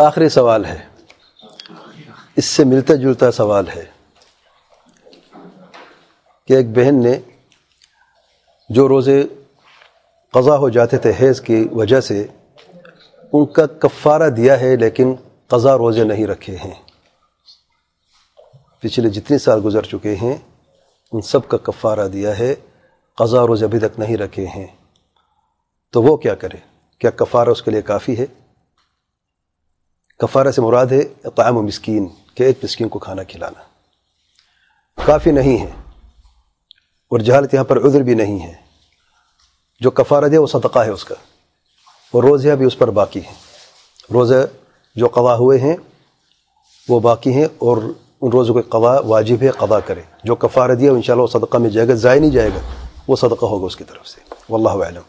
آخری سوال ہے۔ اس سے ملتا جلتا سوال ہے کہ ایک بہن نے جو روزے قضا ہو جاتے تھے حیض کی وجہ سے ان کا کفارہ دیا ہے لیکن قضا روزے نہیں رکھے ہیں۔ پچھلے جتنے سال گزر چکے ہیں، ان سب کا کفارہ دیا ہے، قضا روزے ابھی تک نہیں رکھے ہیں۔ تو وہ کیا کرے؟ کیا کفارہ اس کے لیے کافی ہے؟ کفارہ سے مراد ہے قائم و مسکین، کہ ایک مسکین کو کھانا کھلانا۔ کافی نہیں ہے اور جہالت یہاں پر عذر بھی نہیں ہے۔ جو کفارہ دے وہ صدقہ ہے اس کا، اور روزہ بھی اس پر باقی ہیں۔ روزہ جو قضا ہوئے ہیں وہ باقی ہیں، اور ان روزوں کے قضا واجب ہے، قضا کرے۔ جو کفارہ دیا ان شاء اللہ وہ صدقہ میں جائے گا، ضائع نہیں جائے گا، وہ صدقہ ہوگا اس کی طرف سے۔ واللہ علم